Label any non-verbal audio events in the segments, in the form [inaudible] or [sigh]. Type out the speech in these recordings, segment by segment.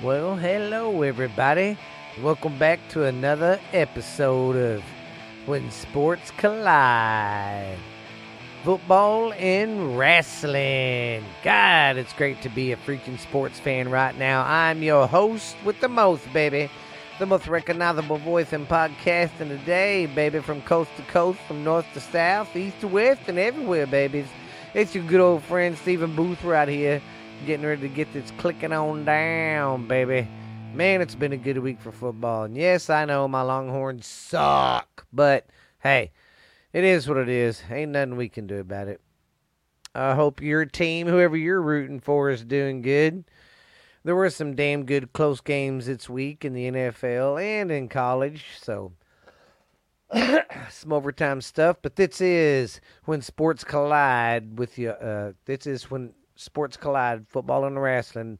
Well, hello, everybody. Welcome back to another episode of When Sports Collide Football and Wrestling. God, it's great to be a freaking sports fan right now. I'm your host with the most, baby. The most recognizable voice in podcasting today, baby, from coast to coast, from north to south, east to west, and everywhere, babies. It's your good old friend Stephen Booth right here getting ready to get this clicking on down, baby. Man, it's been a good week for football. And yes, I know my Longhorns suck, but hey, it is what it is. Ain't nothing we can do about it. I hope your team, whoever you're rooting for, is doing good. There were some damn good close games this week in the NFL and in college, so [coughs] some overtime stuff. But this is when sports collide with you. Uh, this is when Sports Collide, Football and Wrestling,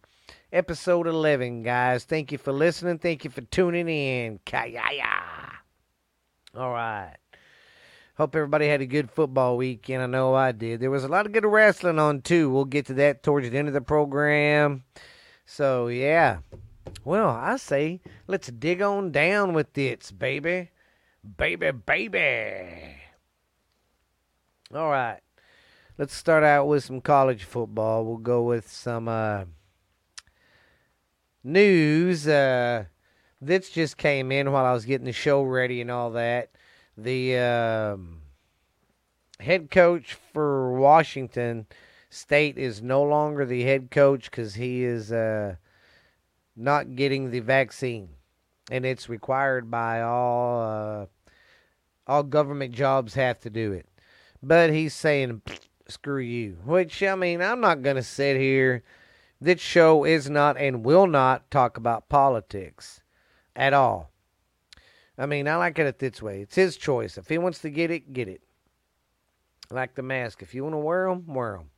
episode 11, guys. Thank you for listening. Thank you for tuning in. Kayaya. All right. Hope everybody had a good football weekend. I know I did. There was a lot of good wrestling on, too. We'll get to that towards the end of the program. So, yeah. Well, I say, let's dig on down with this, baby. Baby, baby. All right let's start out with some college football. We'll go with some uh, news. Uh, this just came in while I was getting the show ready and all that. The um, head coach for Washington State is no longer the head coach because he is uh, not getting the vaccine, and it's required by all uh, all government jobs have to do it. But he's saying screw you. Which, I mean, I'm not going to sit here. This show is not and will not talk about politics at all. I mean, I like it this way. It's his choice. If he wants to get it, get it. Like the mask. If you want to wear them, wear them.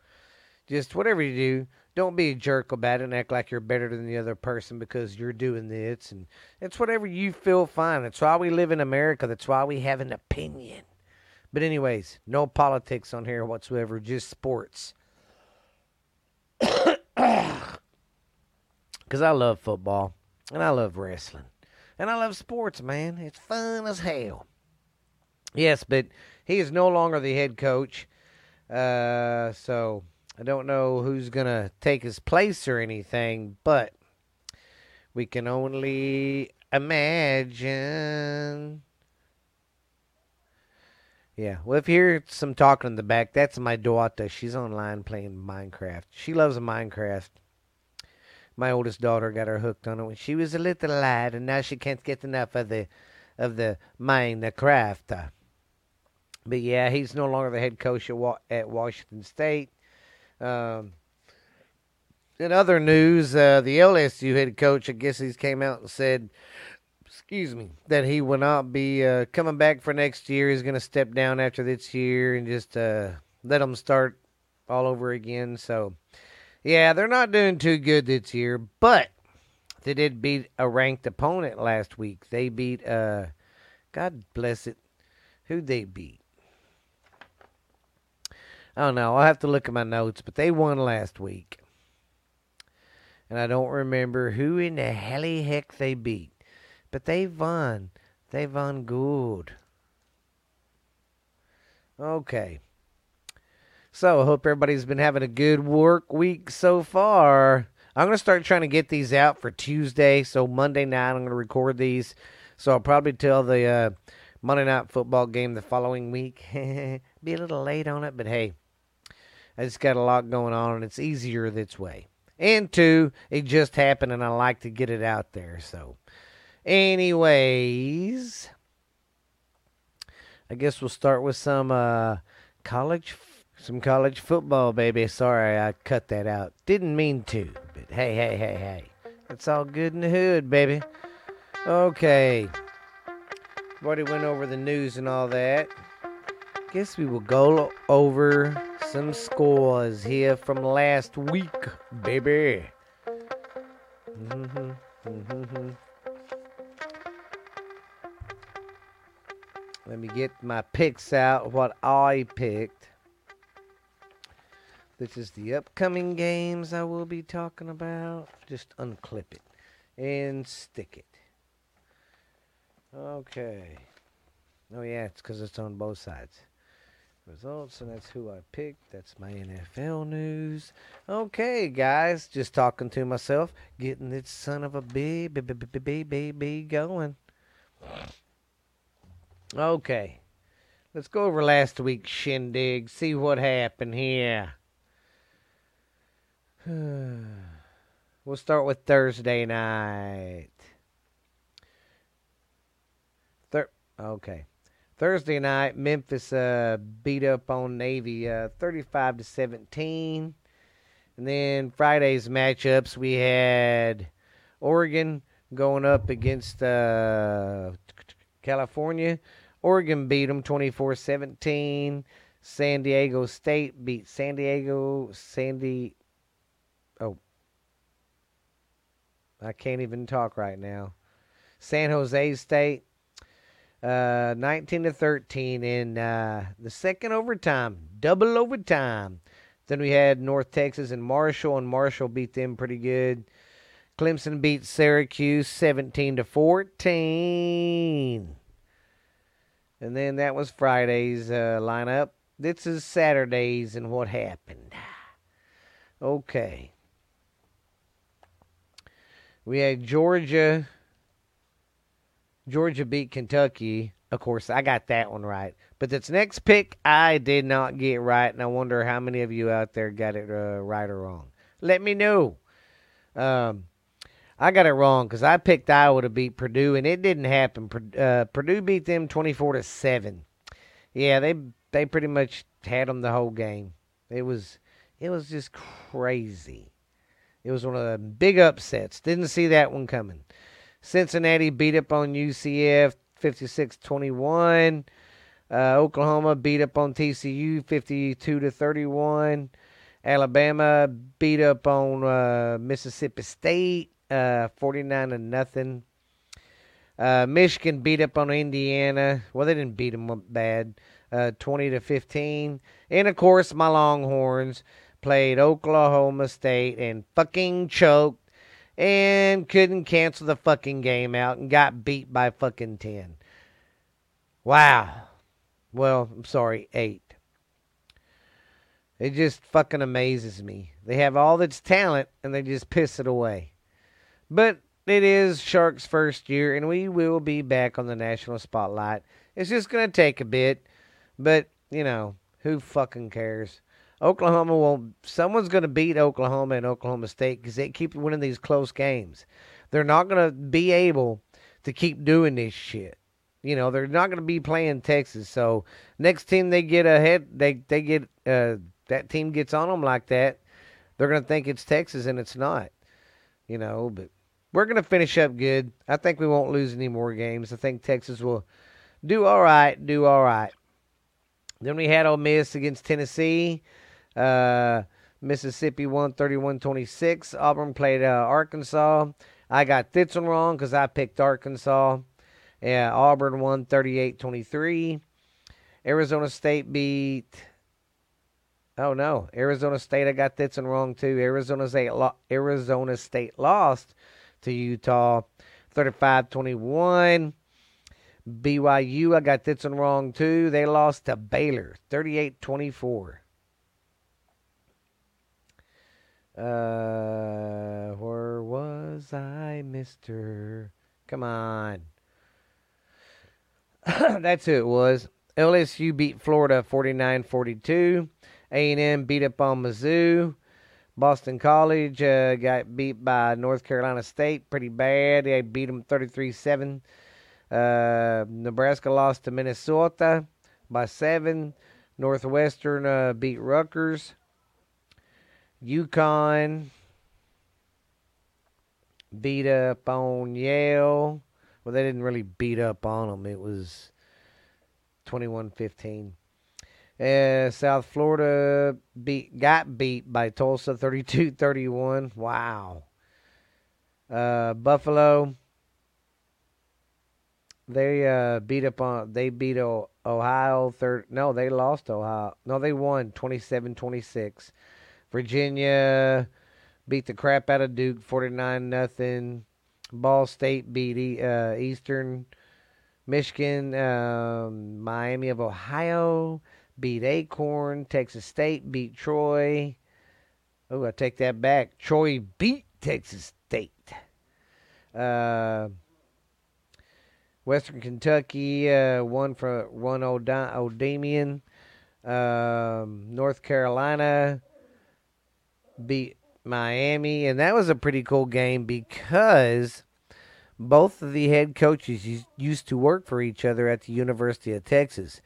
Just whatever you do, don't be a jerk about it and act like you're better than the other person because you're doing this. And it's whatever you feel fine. That's why we live in America. That's why we have an opinion. But anyways, no politics on here whatsoever, just sports. [coughs] Cuz I love football and I love wrestling. And I love sports, man. It's fun as hell. Yes, but he is no longer the head coach. Uh, so I don't know who's going to take his place or anything, but we can only imagine yeah. Well, if you hear some talking in the back, that's my daughter. She's online playing Minecraft. She loves Minecraft. My oldest daughter got her hooked on it when she was a little lad, and now she can't get enough of the of the Minecraft. But yeah, he's no longer the head coach at, Washington State. Um, in other news, uh, the LSU head coach, I guess he's came out and said excuse me, that he will not be uh, coming back for next year. He's going to step down after this year and just uh, let them start all over again. So, yeah, they're not doing too good this year, but they did beat a ranked opponent last week. They beat, uh, God bless it, who'd they beat? I don't know. I'll have to look at my notes, but they won last week. And I don't remember who in the helly heck they beat. But they won. They won good. Okay. So I hope everybody's been having a good work week so far. I'm going to start trying to get these out for Tuesday. So Monday night, I'm going to record these. So I'll probably tell the uh, Monday night football game the following week. [laughs] Be a little late on it, but hey, I just got a lot going on, and it's easier this way. And two, it just happened, and I like to get it out there. So Anyways, I guess we'll start with some uh, college, some college football, baby. Sorry, I cut that out. Didn't mean to, but hey, hey, hey, hey, it's all good in the hood, baby. Okay, already went over the news and all that. Guess we will go over some scores here from last week, baby. Mm-hmm. Mm-hmm. Let me get my picks out, what I picked. This is the upcoming games I will be talking about. Just unclip it. and stick it. Okay. Oh, yeah, it's because it's on both sides. Results, and that's who I picked. That's my NFL news. Okay, guys, just talking to myself, getting this son of a baby, baby, baby going. Okay, let's go over last week's shindig, see what happened here. [sighs] we'll start with Thursday night. Thir- okay. Thursday night, Memphis uh, beat up on Navy uh, 35 to 17. And then Friday's matchups, we had Oregon going up against uh, California. Oregon beat them 24 17. San Diego State beat San Diego, Sandy. Oh, I can't even talk right now. San Jose State uh, 19 to 13 in uh, the second overtime, double overtime. Then we had North Texas and Marshall, and Marshall beat them pretty good. Clemson beat Syracuse 17 to 14. And then that was Friday's uh, lineup. This is Saturday's and what happened. Okay. We had Georgia Georgia beat Kentucky. Of course, I got that one right. But this next pick, I did not get right, and I wonder how many of you out there got it uh, right or wrong. Let me know. Um, I got it wrong because I picked Iowa to beat Purdue, and it didn't happen. Uh, Purdue beat them twenty-four to seven. Yeah, they they pretty much had them the whole game. It was it was just crazy. It was one of the big upsets. Didn't see that one coming. Cincinnati beat up on UCF 56 21. Uh, Oklahoma beat up on TCU 52 to 31. Alabama beat up on uh, Mississippi State uh, 49 to nothing. Uh, Michigan beat up on Indiana. Well, they didn't beat them up bad. Uh, 20 to 15. And of course, my Longhorns played Oklahoma State and fucking choked and couldn't cancel the fucking game out and got beat by fucking 10. Wow. Well, I'm sorry, 8. It just fucking amazes me. They have all this talent and they just piss it away. But it is Sark's first year and we will be back on the national spotlight. It's just going to take a bit, but, you know, who fucking cares? Oklahoma won't. Someone's going to beat Oklahoma and Oklahoma State because they keep winning these close games. They're not going to be able to keep doing this shit. You know, they're not going to be playing Texas. So next team they get ahead, they they get uh, that team gets on them like that. They're going to think it's Texas and it's not. You know, but we're going to finish up good. I think we won't lose any more games. I think Texas will do all right. Do all right. Then we had Ole Miss against Tennessee. Uh, Mississippi won 31 26. Auburn played uh, Arkansas. I got this one wrong because I picked Arkansas. Yeah, Auburn won 38 23. Arizona State beat. Oh no, Arizona State. I got this one wrong too. Arizona State. Lo- Arizona State lost to Utah, 35-21. BYU. I got this one wrong too. They lost to Baylor, 38-24. Uh, where was I, Mister? Come on. [clears throat] That's who it was. LSU beat Florida 49-42. A&M beat up on Mizzou. Boston College uh, got beat by North Carolina State pretty bad. They beat them 33-7. Uh, Nebraska lost to Minnesota by seven. Northwestern uh, beat Rutgers UConn beat up on Yale. Well, they didn't really beat up on them. It was 21-15. Uh, South Florida beat got beat by Tulsa 32-31. Wow. Uh, Buffalo they uh, beat up on they beat Ohio third no they lost Ohio no they won 27-26 Virginia beat the crap out of Duke, 49 nothing. Ball State beat uh, Eastern Michigan. Um, Miami of Ohio beat Akron. Texas State beat Troy. Oh, I take that back. Troy beat Texas State. Uh, Western Kentucky uh, won for one Old Dominion. Um, North Carolina beat Miami, and that was a pretty cool game because both of the head coaches used to work for each other at the University of Texas.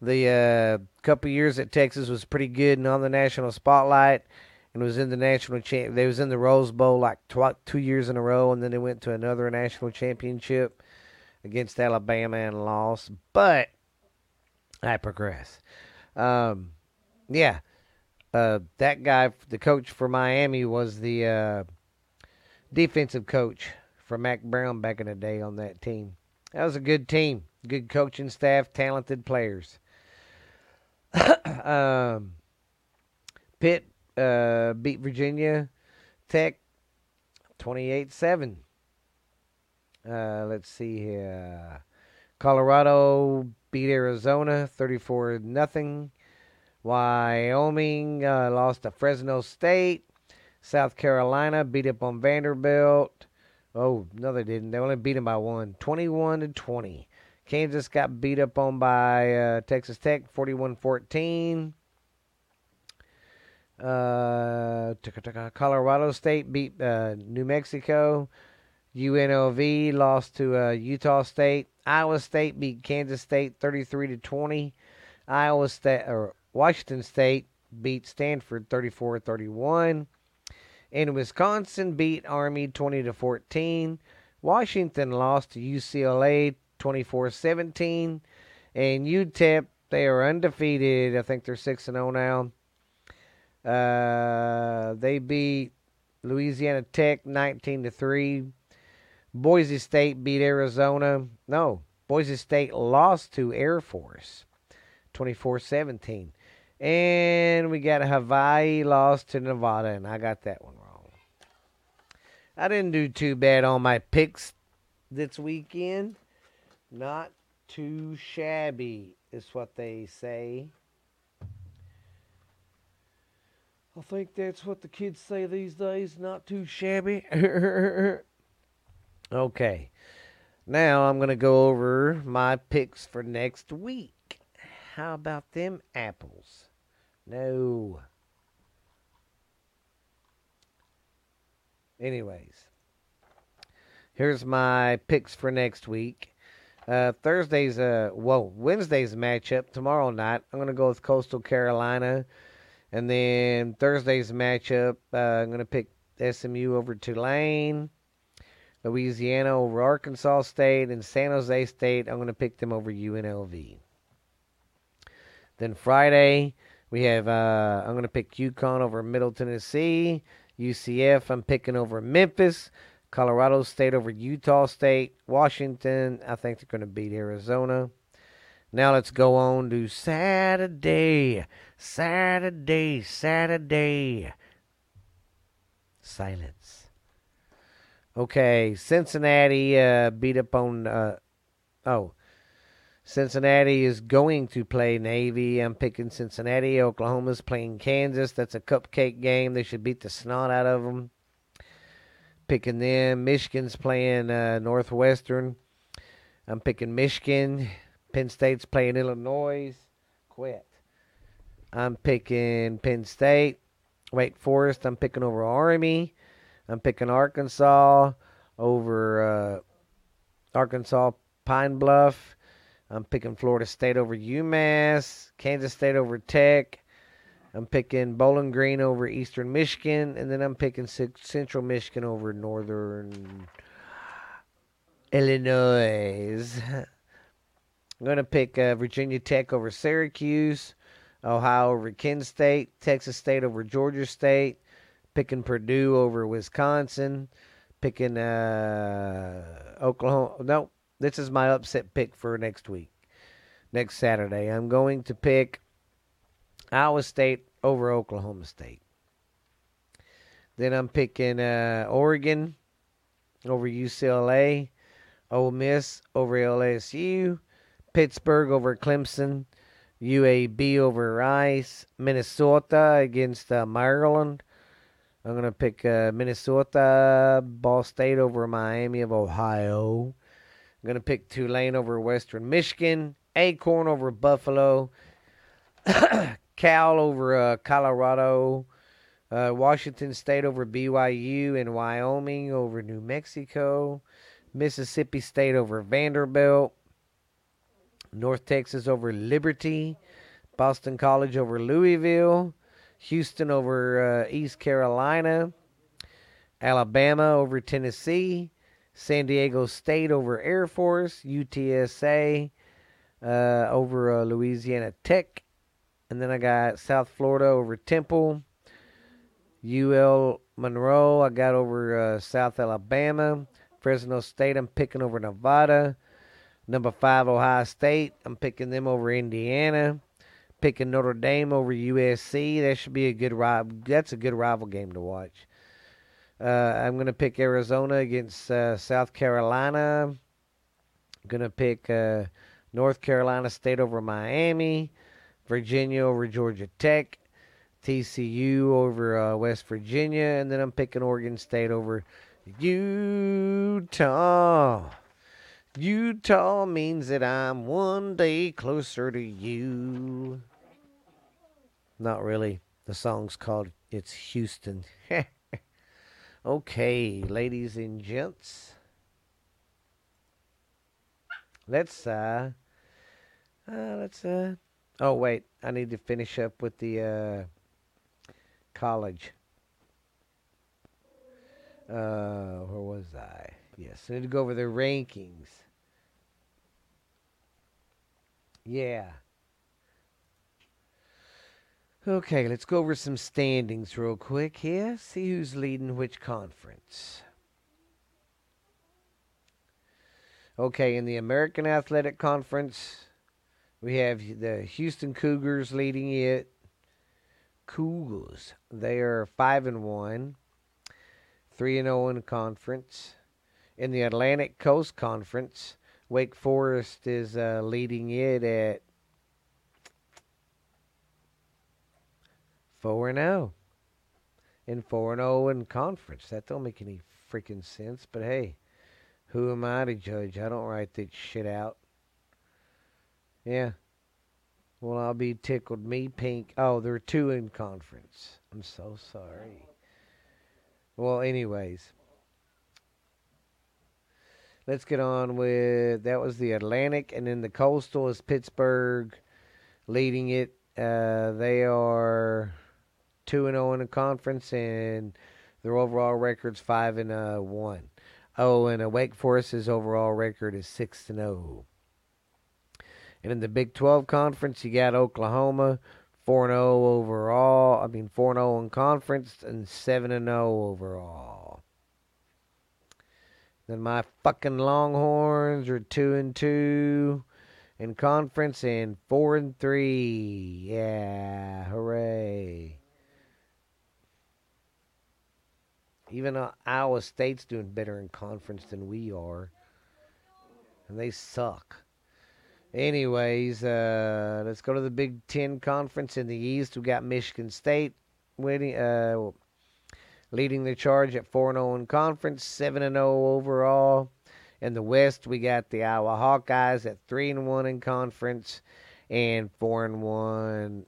The uh, couple years at Texas was pretty good and on the national spotlight, and was in the national champ. They was in the Rose Bowl like tw- two years in a row, and then they went to another national championship against Alabama and lost. But I progress. Um, yeah, uh, that guy, the coach for Miami, was the uh, defensive coach for Mack Brown back in the day on that team. That was a good team, good coaching staff, talented players. [coughs] um, Pitt uh, beat Virginia Tech 28 7. Uh, let's see here. Colorado beat Arizona 34 nothing. Wyoming uh, lost to Fresno State. South Carolina beat up on Vanderbilt. Oh, no, they didn't. They only beat them by one, 21 to 20. Kansas got beat up on by uh, Texas Tech, 41-14. Uh, Colorado State beat uh, New Mexico. UNLV lost to uh, Utah State. Iowa State beat Kansas State 33 to 20. Iowa State or Washington State beat Stanford 34-31. And Wisconsin beat Army 20 to 14. Washington lost to UCLA 24-17. And UTEP they are undefeated. I think they're 6 and 0 now. Uh, they beat Louisiana Tech 19 to 3. Boise State beat Arizona. No, Boise State lost to Air Force 24 17. And we got Hawaii lost to Nevada, and I got that one wrong. I didn't do too bad on my picks this weekend. Not too shabby, is what they say. I think that's what the kids say these days. Not too shabby. [laughs] okay. Now I'm going to go over my picks for next week. How about them apples? No. Anyways, here's my picks for next week. Uh, Thursday's uh whoa Wednesday's matchup tomorrow night. I'm gonna go with Coastal Carolina, and then Thursday's matchup. Uh, I'm gonna pick SMU over Tulane, Louisiana over Arkansas State, and San Jose State. I'm gonna pick them over UNLV. Then Friday, we have uh, I'm going to pick UConn over Middle Tennessee. UCF I'm picking over Memphis. Colorado State over Utah State. Washington I think they're going to beat Arizona. Now let's go on to Saturday. Saturday, Saturday. Silence. Okay, Cincinnati uh, beat up on. Uh, oh, Cincinnati is going to play Navy. I'm picking Cincinnati. Oklahoma's playing Kansas. That's a cupcake game. They should beat the snot out of them. Picking them. Michigan's playing uh, Northwestern. I'm picking Michigan. Penn State's playing Illinois. Quit. I'm picking Penn State. Wake Forest. I'm picking over Army. I'm picking Arkansas over uh, Arkansas Pine Bluff. I'm picking Florida State over UMass, Kansas State over Tech. I'm picking Bowling Green over Eastern Michigan, and then I'm picking Central Michigan over Northern Illinois. I'm going to pick uh, Virginia Tech over Syracuse, Ohio over Kent State, Texas State over Georgia State, picking Purdue over Wisconsin, picking uh, Oklahoma. No, this is my upset pick for next week, next Saturday. I'm going to pick Iowa State over Oklahoma State. Then I'm picking uh, Oregon over UCLA. Ole Miss over LSU. Pittsburgh over Clemson. UAB over Rice. Minnesota against uh, Maryland. I'm going to pick uh, Minnesota. Ball State over Miami of Ohio. I'm going to pick Tulane over Western Michigan. Akron over Buffalo. [clears throat] Cal over uh, Colorado. Uh, Washington State over BYU and Wyoming over New Mexico. Mississippi State over Vanderbilt. North Texas over Liberty. Boston College over Louisville. Houston over uh, East Carolina. Alabama over Tennessee. San Diego State over Air Force. UTSA uh, over uh, Louisiana Tech. And then I got South Florida over Temple. UL Monroe, I got over uh, South Alabama. Fresno State, I'm picking over Nevada. Number five, Ohio State, I'm picking them over Indiana. Picking Notre Dame over USC. That should be a good rival. That's a good rival game to watch. Uh, I'm going to pick Arizona against uh, South Carolina. I'm going to pick uh, North Carolina State over Miami. Virginia over Georgia Tech. TCU over uh, West Virginia, and then I'm picking Oregon State over Utah. Utah means that I'm one day closer to you. Not really. The song's called It's Houston. [laughs] okay, ladies and gents. Let's uh uh let's uh oh wait, I need to finish up with the uh college. Uh, where was I? Yes, I need to go over the rankings. Yeah. Okay, let's go over some standings real quick here. See who's leading which conference. Okay, in the American Athletic Conference, we have the Houston Cougars leading it Cougars. They are five and one, three and zero oh in conference. In the Atlantic Coast Conference, Wake Forest is uh, leading it at four and zero, oh. and four and zero oh in conference. That don't make any freaking sense. But hey, who am I to judge? I don't write that shit out. Yeah, well, I'll be tickled. Me, Pink. Oh, there are two in conference. I'm so sorry. Well, anyways, let's get on with that. Was the Atlantic, and then the Coastal is Pittsburgh, leading it. Uh, they are two and zero oh in the conference, and their overall record's five and uh, one. Oh, and a Wake Forest's overall record is six and zero. And in the Big 12 conference, you got Oklahoma 4 0 overall. I mean, 4 0 in conference and 7 0 overall. Then my fucking Longhorns are 2 and 2 in conference and 4 and 3. Yeah, hooray. Even uh, Iowa State's doing better in conference than we are. And they suck. Anyways, uh, let's go to the Big Ten Conference in the East. We got Michigan State winning, uh, leading the charge at 4 0 in conference, 7 0 overall. In the West, we got the Iowa Hawkeyes at 3 and 1 in conference and 4 and 1,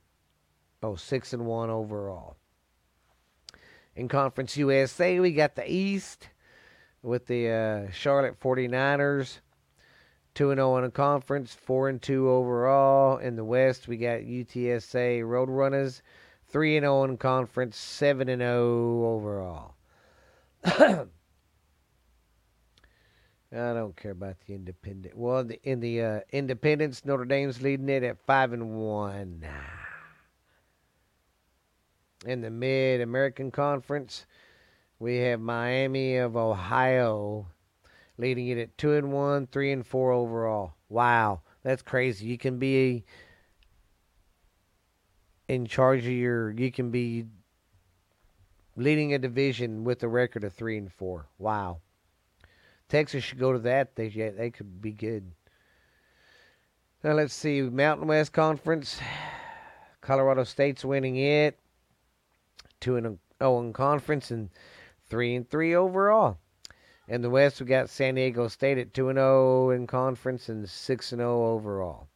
oh, 6 and 1 overall. In Conference USA, we got the East with the uh, Charlotte 49ers Two and zero oh in a conference, four and two overall. In the West, we got UTSA Roadrunners, three and zero in conference, seven and zero overall. I don't care about the independent. Well, the, in the uh, Independence, Notre Dame's leading it at five and one. In the Mid American Conference, we have Miami of Ohio leading it at two and one, three and four overall. Wow, that's crazy. You can be in charge of your. You can be leading a division with a record of three and four. Wow. Texas should go to that. They they could be good. Now let's see Mountain West Conference. Colorado State's winning it. Two and oh in conference and three and three overall. In the West, we got San Diego State at two and zero in conference and six and zero overall.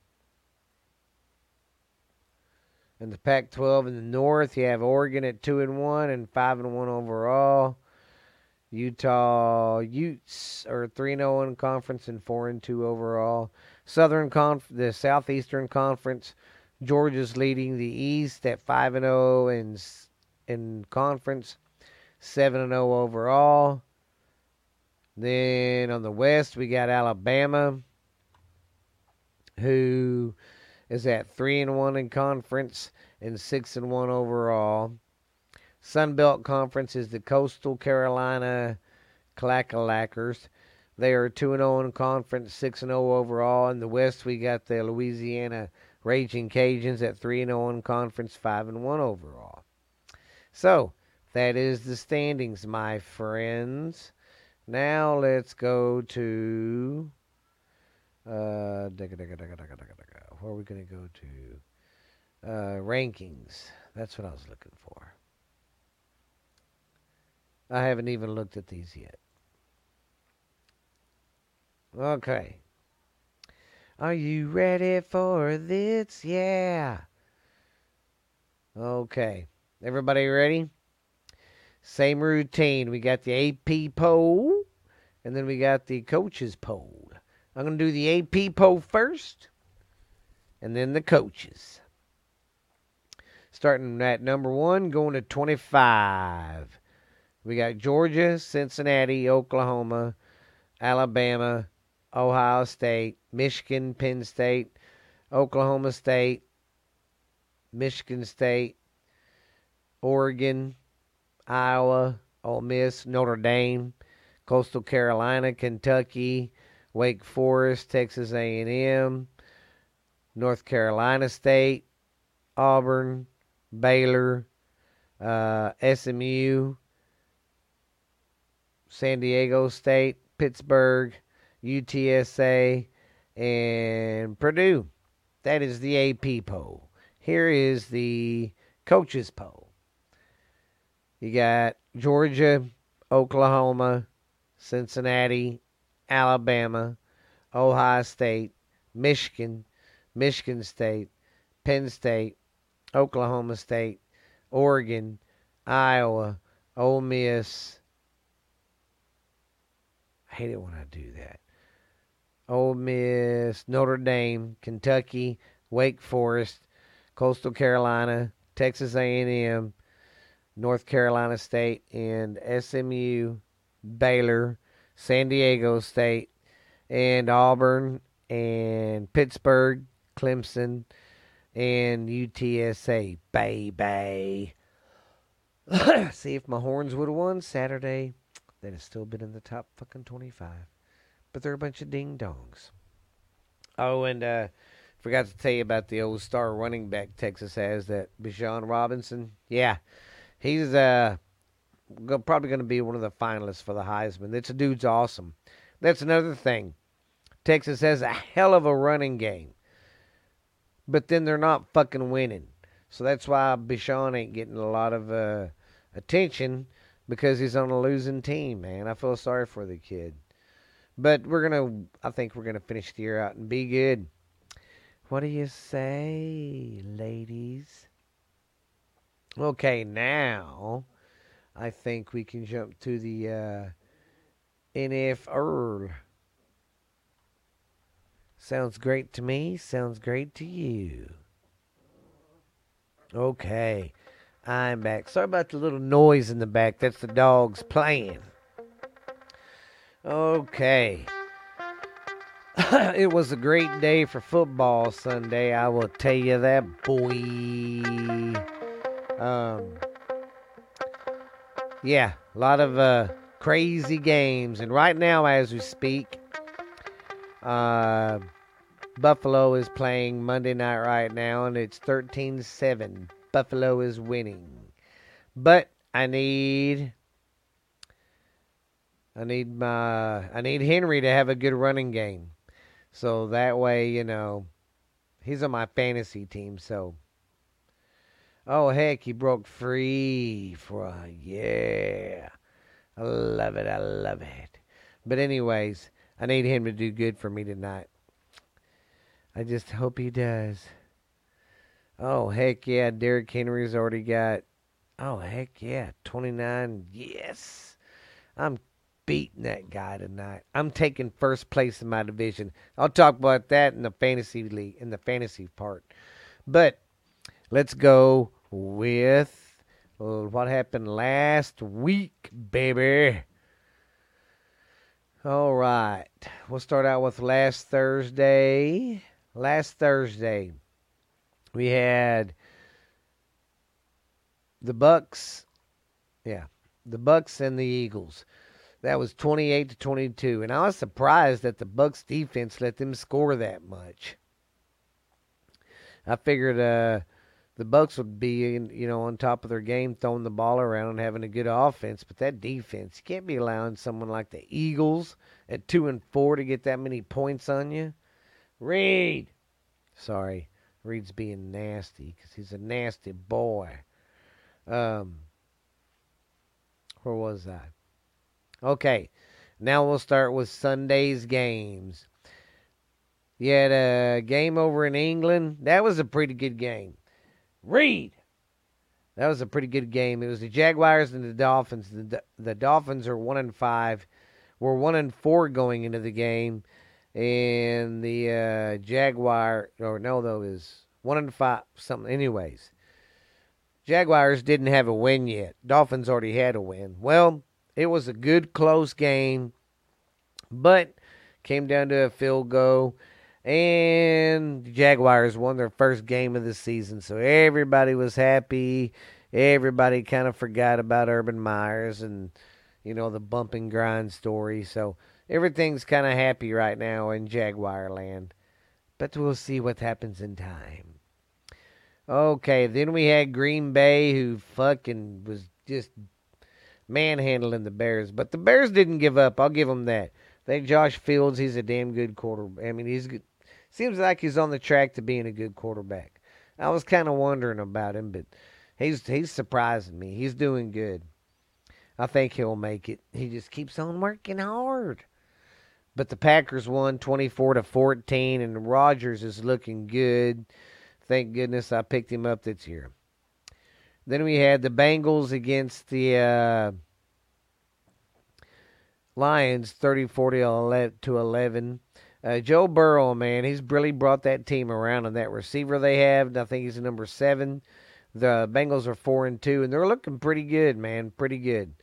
In the Pac-12 in the North, you have Oregon at two and one and five and one overall. Utah Utes are three and zero in conference and four and two overall. Southern Conf, the Southeastern Conference, Georgia's leading the East at five and zero in in conference, seven and zero overall. Then on the West, we got Alabama, who is at three and one in conference and six and one overall. Sun Belt Conference is the Coastal Carolina Clackalackers. They are two and zero in conference, six and zero overall. In the West, we got the Louisiana Raging Cajuns at three and zero in conference, five and one overall. So that is the standings, my friends. Now let's go to uh, where are we going to go to? Uh, rankings. That's what I was looking for. I haven't even looked at these yet. Okay. Are you ready for this? Yeah. Okay. Everybody ready? Same routine. We got the AP poll, and then we got the coaches poll. I'm going to do the AP poll first and then the coaches. Starting at number one, going to 25. We got Georgia, Cincinnati, Oklahoma, Alabama, Ohio State, Michigan, Penn State, Oklahoma State, Michigan State, Oregon, Iowa, Ole Miss, Notre Dame, Coastal Carolina, Kentucky, Wake Forest, Texas A&M, North Carolina State, Auburn, Baylor, uh, SMU, San Diego State, Pittsburgh, UTSA, and Purdue. That is the AP poll. Here is the coaches poll. You got Georgia, Oklahoma, Cincinnati, Alabama, Ohio State, Michigan, Michigan State, Penn State, Oklahoma State, Oregon, Iowa, Ole Miss. I hate it when I do that. Ole Miss, Notre Dame, Kentucky, Wake Forest, Coastal Carolina, Texas A&M, North Carolina State, and SMU, Baylor, San Diego State, and Auburn, and Pittsburgh, Clemson, and UTSA. Baby. [coughs] See if my horns would have won Saturday. They'd have still been in the top fucking 25. But they're a bunch of ding dongs. Oh, and uh, forgot to tell you about the old star running back Texas has, that Bijan Robinson. Yeah, he's uh, probably going to be one of the finalists for the Heisman. This dude's awesome. That's another thing. Texas has a hell of a running game but then they're not fucking winning. So that's why Bijan ain't getting a lot of uh, attention because he's on a losing team, man. I feel sorry for the kid. But we're going to, I think we're going to finish the year out and be good. What do you say, ladies? Okay, now I think we can jump to the uh, NFL. Sounds great to me. Sounds great to you. Okay. I'm back. Sorry about the little noise in the back. That's the dogs playing. Okay. [laughs] it was a great day for football Sunday. I will tell you that, boy. Um, yeah, a lot of uh, crazy games. And right now, as we speak, uh, Buffalo is playing Monday night right now, and it's 13 7. Buffalo is winning. But I need I need my I need Henry to have a good running game. So that way, you know, he's on my fantasy team, so Oh heck, he broke free for a yeah. I love it, I love it. But anyways, I need him to do good for me tonight. I just hope he does. Oh heck yeah, Derrick Henry's already got oh heck yeah, twenty nine. Yes. I'm beating that guy tonight. I'm taking first place in my division. I'll talk about that in the fantasy league in the fantasy part. But let's go with what happened last week, baby. All right. We'll start out with last Thursday. Last Thursday, we had the Bucs. Yeah, the Bucs and the Eagles. That was 28 to 22, and I was surprised that the Bucs defense let them score that much. I figured uh, the Bucs would be, you know, on top of their game, throwing the ball around and having a good offense. But that defense, you can't be allowing someone like the Eagles at two and four to get that many points on you. Reed, sorry, Reed's being nasty because he's a nasty boy. Um, where was I? Okay, now we'll start with Sunday's games. You had a game over in England. That was a pretty good game. Reed. That was a pretty good game. It was the Jaguars and the Dolphins. The, the Dolphins are one and five. We're one and four going into the game, and the uh, Jaguar or no, though is one and five something. Anyways, Jaguars didn't have a win yet. Dolphins already had a win. Well, it was a good close game, but came down to a field goal. And the Jaguars won their first game of the season, so everybody was happy. Everybody kind of forgot about Urban Myers and you know the bump and grind story. So everything's kind of happy right now in Jaguar land. But we'll see what happens in time. Okay, then we had Green Bay who fucking was just manhandling the Bears. But the Bears didn't give up. I'll give them that. Think Josh Fields, he's a damn good quarter. I mean, he's good. Seems like he's on the track to being a good quarterback. I was kind of wondering about him, but he's he's surprising me. He's doing good. I think he'll make it. He just keeps on working hard. But the Packers won 24 to 14 and Rodgers is looking good. Thank goodness I picked him up this year. Then we had the Bengals against the uh, Lions, 34 to 11. Uh, Joe Burrow, man, he's really brought that team around. And that receiver they have, I think he's number seven. The Bengals are four and two, and they're looking pretty good, man, pretty good.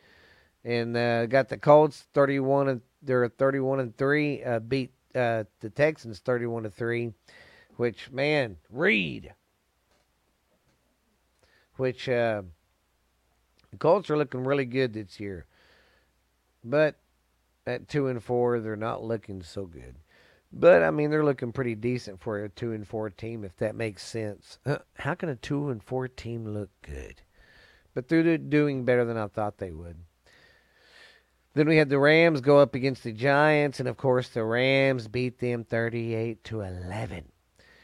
And uh, got the Colts 31 and they're 31 and three. Uh, beat uh, the Texans 31 to three, which man, Reed which uh, the Colts are looking really good this year. But at two and four, they're not looking so good. But I mean, they're looking pretty decent for a two and four team, if that makes sense. How can a two and four team look good? But they're doing better than I thought they would. Then we had the Rams go up against the Giants, and of course the Rams beat them thirty-eight to eleven.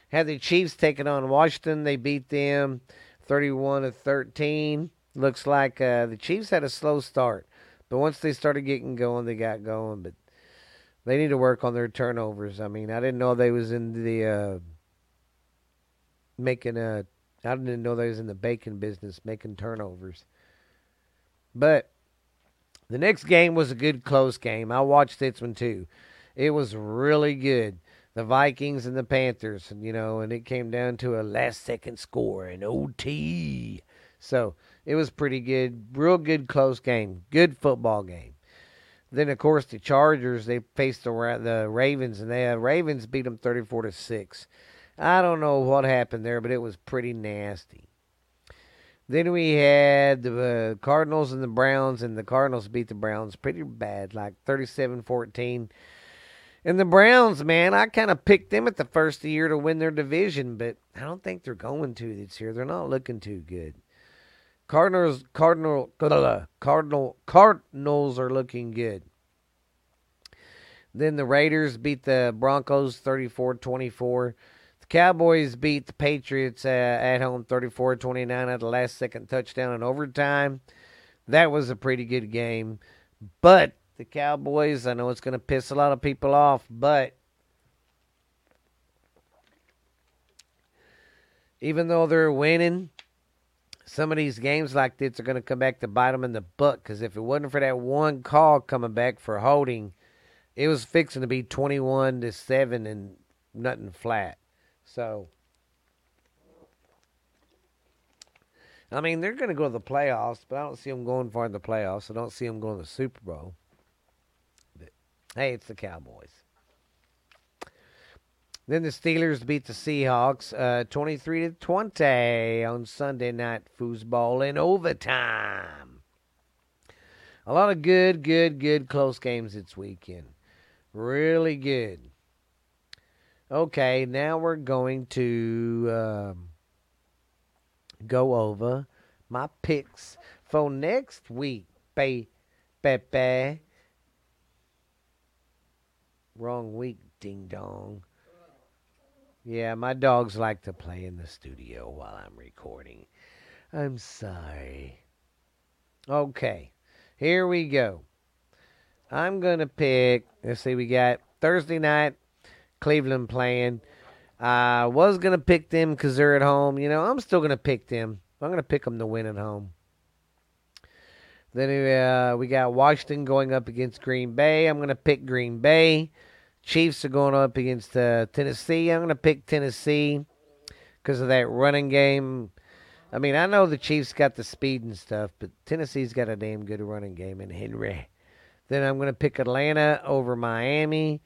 Had the Chiefs taken on Washington, they beat them 31 to 13. Looks like uh, the Chiefs had a slow start, but once they started getting going, they got going. But they need to work on their turnovers. I mean, I didn't know they was in the uh, making a. I didn't know they was in the bacon business making turnovers. But the next game was a good close game. I watched this one too. It was really good the Vikings and the Panthers, you know, and it came down to a last second score in OT. So it was pretty good, real good close game, good football game. Then of course the Chargers they faced the the Ravens and the Ravens beat them thirty four to six. I don't know what happened there, but it was pretty nasty. Then we had the uh, Cardinals and the Browns, and the Cardinals beat the Browns pretty bad, like 37 14. And the Browns, man, I kind of picked them at the first the year to win their division, but I don't think they're going to this year. They're not looking too good. Cardinals, Cardinal, Cardinal, Cardinals are looking good. Then the Raiders beat the Broncos 34-24. The Cowboys beat the Patriots uh, at home 34-29 at the last second touchdown in overtime. That was a pretty good game. But the Cowboys, I know it's going to piss a lot of people off, but even though they're winning, some of these games like this are going to come back to bite them in the butt. Because if it wasn't for that one call coming back for holding, it was fixing to be twenty-one to seven and nothing flat. So, I mean, they're going to go to the playoffs, but I don't see them going far in the playoffs. I don't see them going to the Super Bowl. But hey, it's the Cowboys. Then the Steelers beat the Seahawks uh, 23 to 20 on Sunday night foosball in overtime. A lot of good, good, good close games this weekend. Really good. Okay, now we're going to um, go over my picks for next week. Pepe. Wrong week, ding dong. Yeah, my dogs like to play in the studio while I'm recording. I'm sorry. Okay, here we go. I'm going to pick, let's see, we got Thursday night, Cleveland playing. I was going to pick them because they're at home. You know, I'm still going to pick them. I'm going to pick them to win at home. Then uh, we got Washington going up against Green Bay. I'm going to pick Green Bay. Chiefs are going up against uh, Tennessee. I'm going to pick Tennessee because of that running game. I mean, I know the Chiefs got the speed and stuff, but Tennessee's got a damn good running game in Henry. Then I'm going to pick Atlanta over Miami.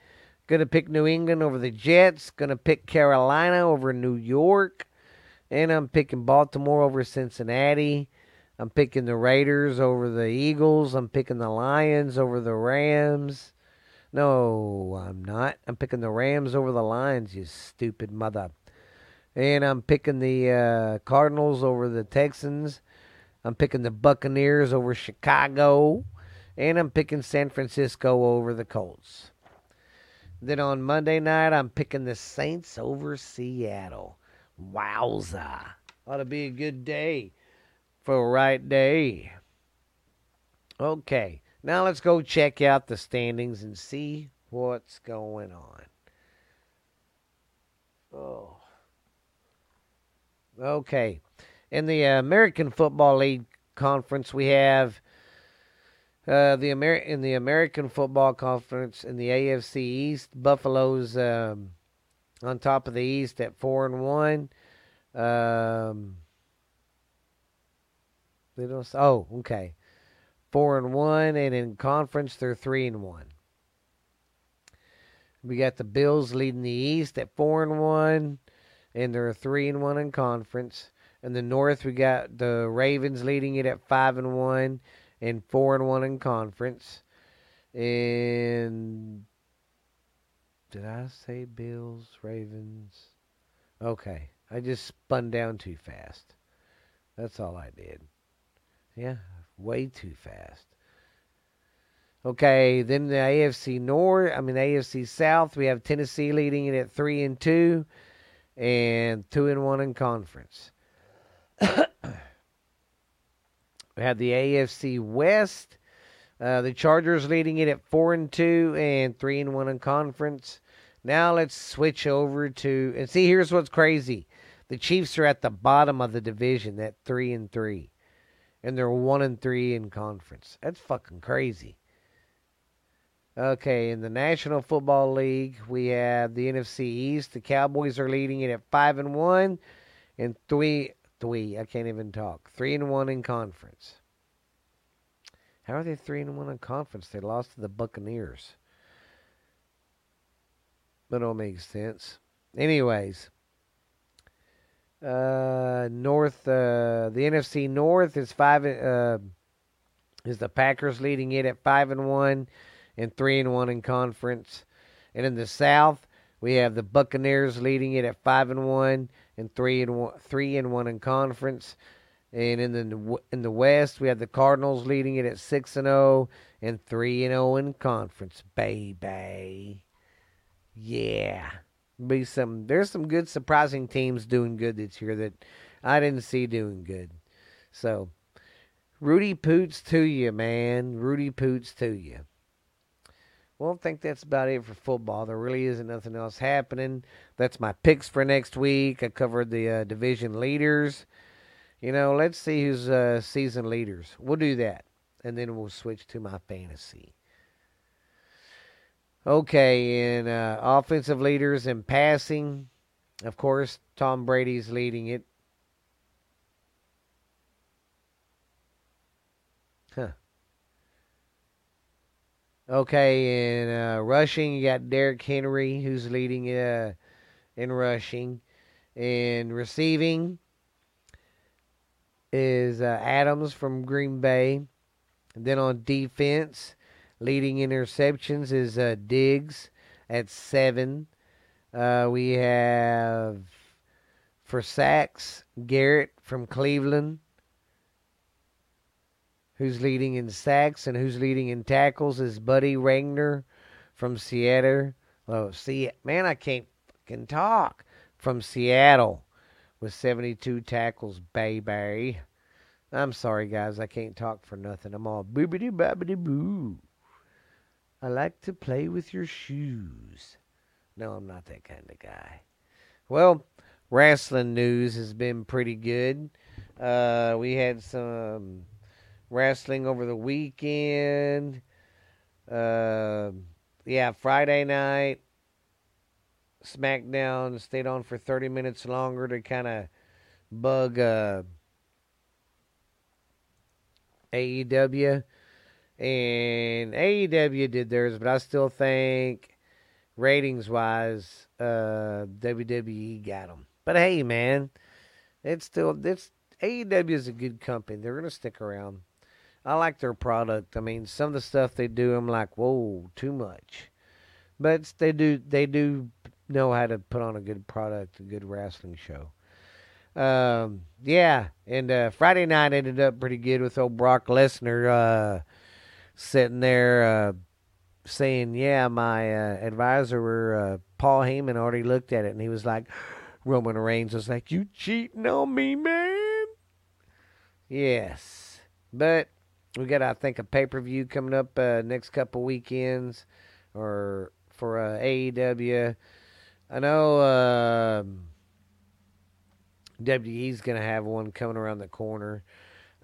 Going to pick New England over the Jets. Going to pick Carolina over New York. And I'm picking Baltimore over Cincinnati. I'm picking the Raiders over the Eagles. I'm picking the Lions over the Rams. No, I'm not. I'm picking the Rams over the Lions, you stupid mother. And I'm picking the uh, Cardinals over the Texans. I'm picking the Buccaneers over Chicago. And I'm picking San Francisco over the Colts. Then on Monday night, I'm picking the Saints over Seattle. Wowza. Ought to be a good day for a right day. Okay. Now let's go check out the standings and see what's going on. Oh. Okay. In the American Football League Conference, we have uh, the Amer- in the American Football Conference in the AFC East, Buffalo's um, on top of the East at four and one. Um. Oh, okay four and one, and in conference they're three and one. We got the Bills leading the East at four and one, and they're three and one in conference. In the North, we got the Ravens leading it at five and one, and four and one in conference. And did I say Bills, Ravens? Okay, I just spun down too fast. That's all I did. Yeah, way too fast. Okay, then the AFC North, I mean AFC South, we have Tennessee leading it at three and two, and two and one in conference. [coughs] we have the AFC West, uh, the Chargers leading it at four and two and three and one in conference. Now let's switch over to and see. Here's what's crazy: the Chiefs are at the bottom of the division at three and three and they're one and three in conference. That's fucking crazy. Okay, in the National Football League, we have the NFC East. The Cowboys are leading it at five and one, and three three. I can't even talk. Three and one in conference. How are they three and one in conference? They lost to the Buccaneers. That don't make sense. Anyways, uh, North, uh, the NFC North is five. Uh, is the Packers leading it at five and one, and three and one in conference. And in the South, we have the Buccaneers leading it at five and one, and three and one, three and one in conference. And in the in the West, we have the Cardinals leading it at six and zero and three and zero in conference, baby. Yeah, be some. There's some good, surprising teams doing good this year that I didn't see doing good. So, Rudy Poots to you, man. Rudy Poots to you. Well, I think that's about it for football. There really isn't nothing else happening. That's my picks for next week. I covered the uh, division leaders. You know, let's see who's uh, season leaders. We'll do that, and then we'll switch to my fantasy. Okay, in uh, offensive leaders in passing, of course, Tom Brady's leading it. Huh. Okay, in uh, rushing, you got Derrick Henry, who's leading uh, in rushing. In receiving, is uh, Adams from Green Bay. And then on defense, leading interceptions is uh, Diggs at seven. Uh, we have for sacks Garrett from Cleveland, who's leading in sacks, and who's leading in tackles is Buddy Regner from Seattle. Oh, see, man, I can't fucking talk from Seattle with 72 tackles, baby. I'm sorry, guys. I can't talk for nothing. I'm all boobity babbity boo. I like to play with your shoes. No, I'm not that kind of guy. Well, wrestling news has been pretty good. Uh, we had some wrestling over the weekend. Uh, yeah, Friday night. SmackDown stayed on for 30 minutes longer to kind of bug uh, AEW. And AEW did theirs, but I still think ratings wise, uh, WWE got them. But hey, man, it's still it's AEW is a good company. They're gonna stick around. I like their product. I mean, some of the stuff they do, I'm like, whoa, too much. But they do they do know how to put on a good product, a good wrestling show. Um, yeah, and uh, Friday night ended up pretty good with old Brock Lesnar uh, sitting there uh, saying, "Yeah, my uh, advisor, uh, Paul Heyman, already looked at it, and he was like." Roman Reigns was like, "You cheating on me, man?" Yes, but we got, I think, a pay per view coming up uh, next couple weekends, or for uh, AEW. I know uh, WE's going to have one coming around the corner.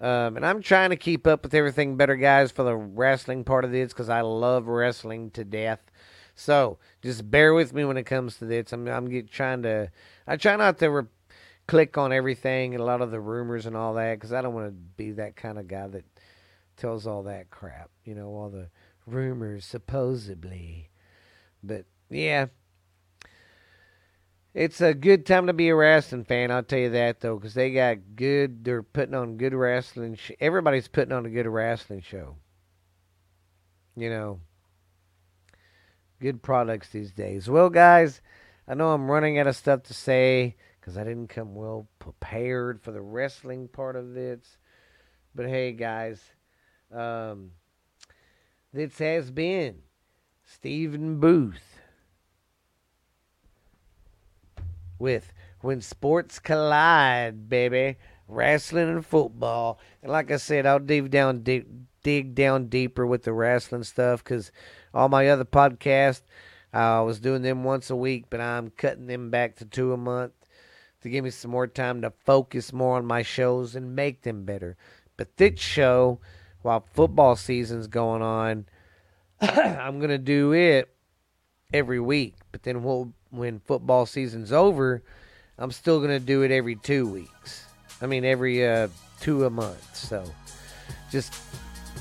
Um, and I'm trying to keep up with everything better, guys, for the wrestling part of this because I love wrestling to death. So just bear with me when it comes to this. I'm, I'm get, trying to, I try not to re- click on everything and a lot of the rumors and all that because I don't want to be that kind of guy that tells all that crap, you know, all the rumors supposedly. But yeah, it's a good time to be a wrestling fan. I'll tell you that though, because they got good. They're putting on good wrestling. Sh- Everybody's putting on a good wrestling show. You know, good products these days. Well, guys, I know I'm running out of stuff to say because I didn't come well prepared for the wrestling part of this. But hey, guys, um, this has been Stephen Booth with When Sports Collide, baby. Wrestling and football. And like I said, I'll dig down deep, dig down deeper with the wrestling stuff because all my other podcasts, I was doing them once a week, but I'm cutting them back to two a month to give me some more time to focus more on my shows and make them better. But this show, while football season's going on, [clears throat] I'm gonna do it every week. But then we'll when football season's over, I'm still going to do it every two weeks. I mean, every uh, two a month. So just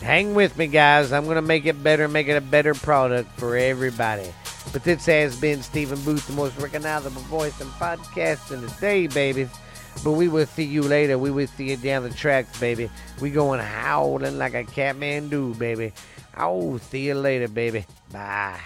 hang with me, guys. I'm going to make it better, make it a better product for everybody. But this has been Stephen Booth, the most recognizable voice in podcasting today, baby. But we will see you later. We will see you down the tracks, baby. We going howling like a Catman do, baby. I'll see you later, baby. Bye.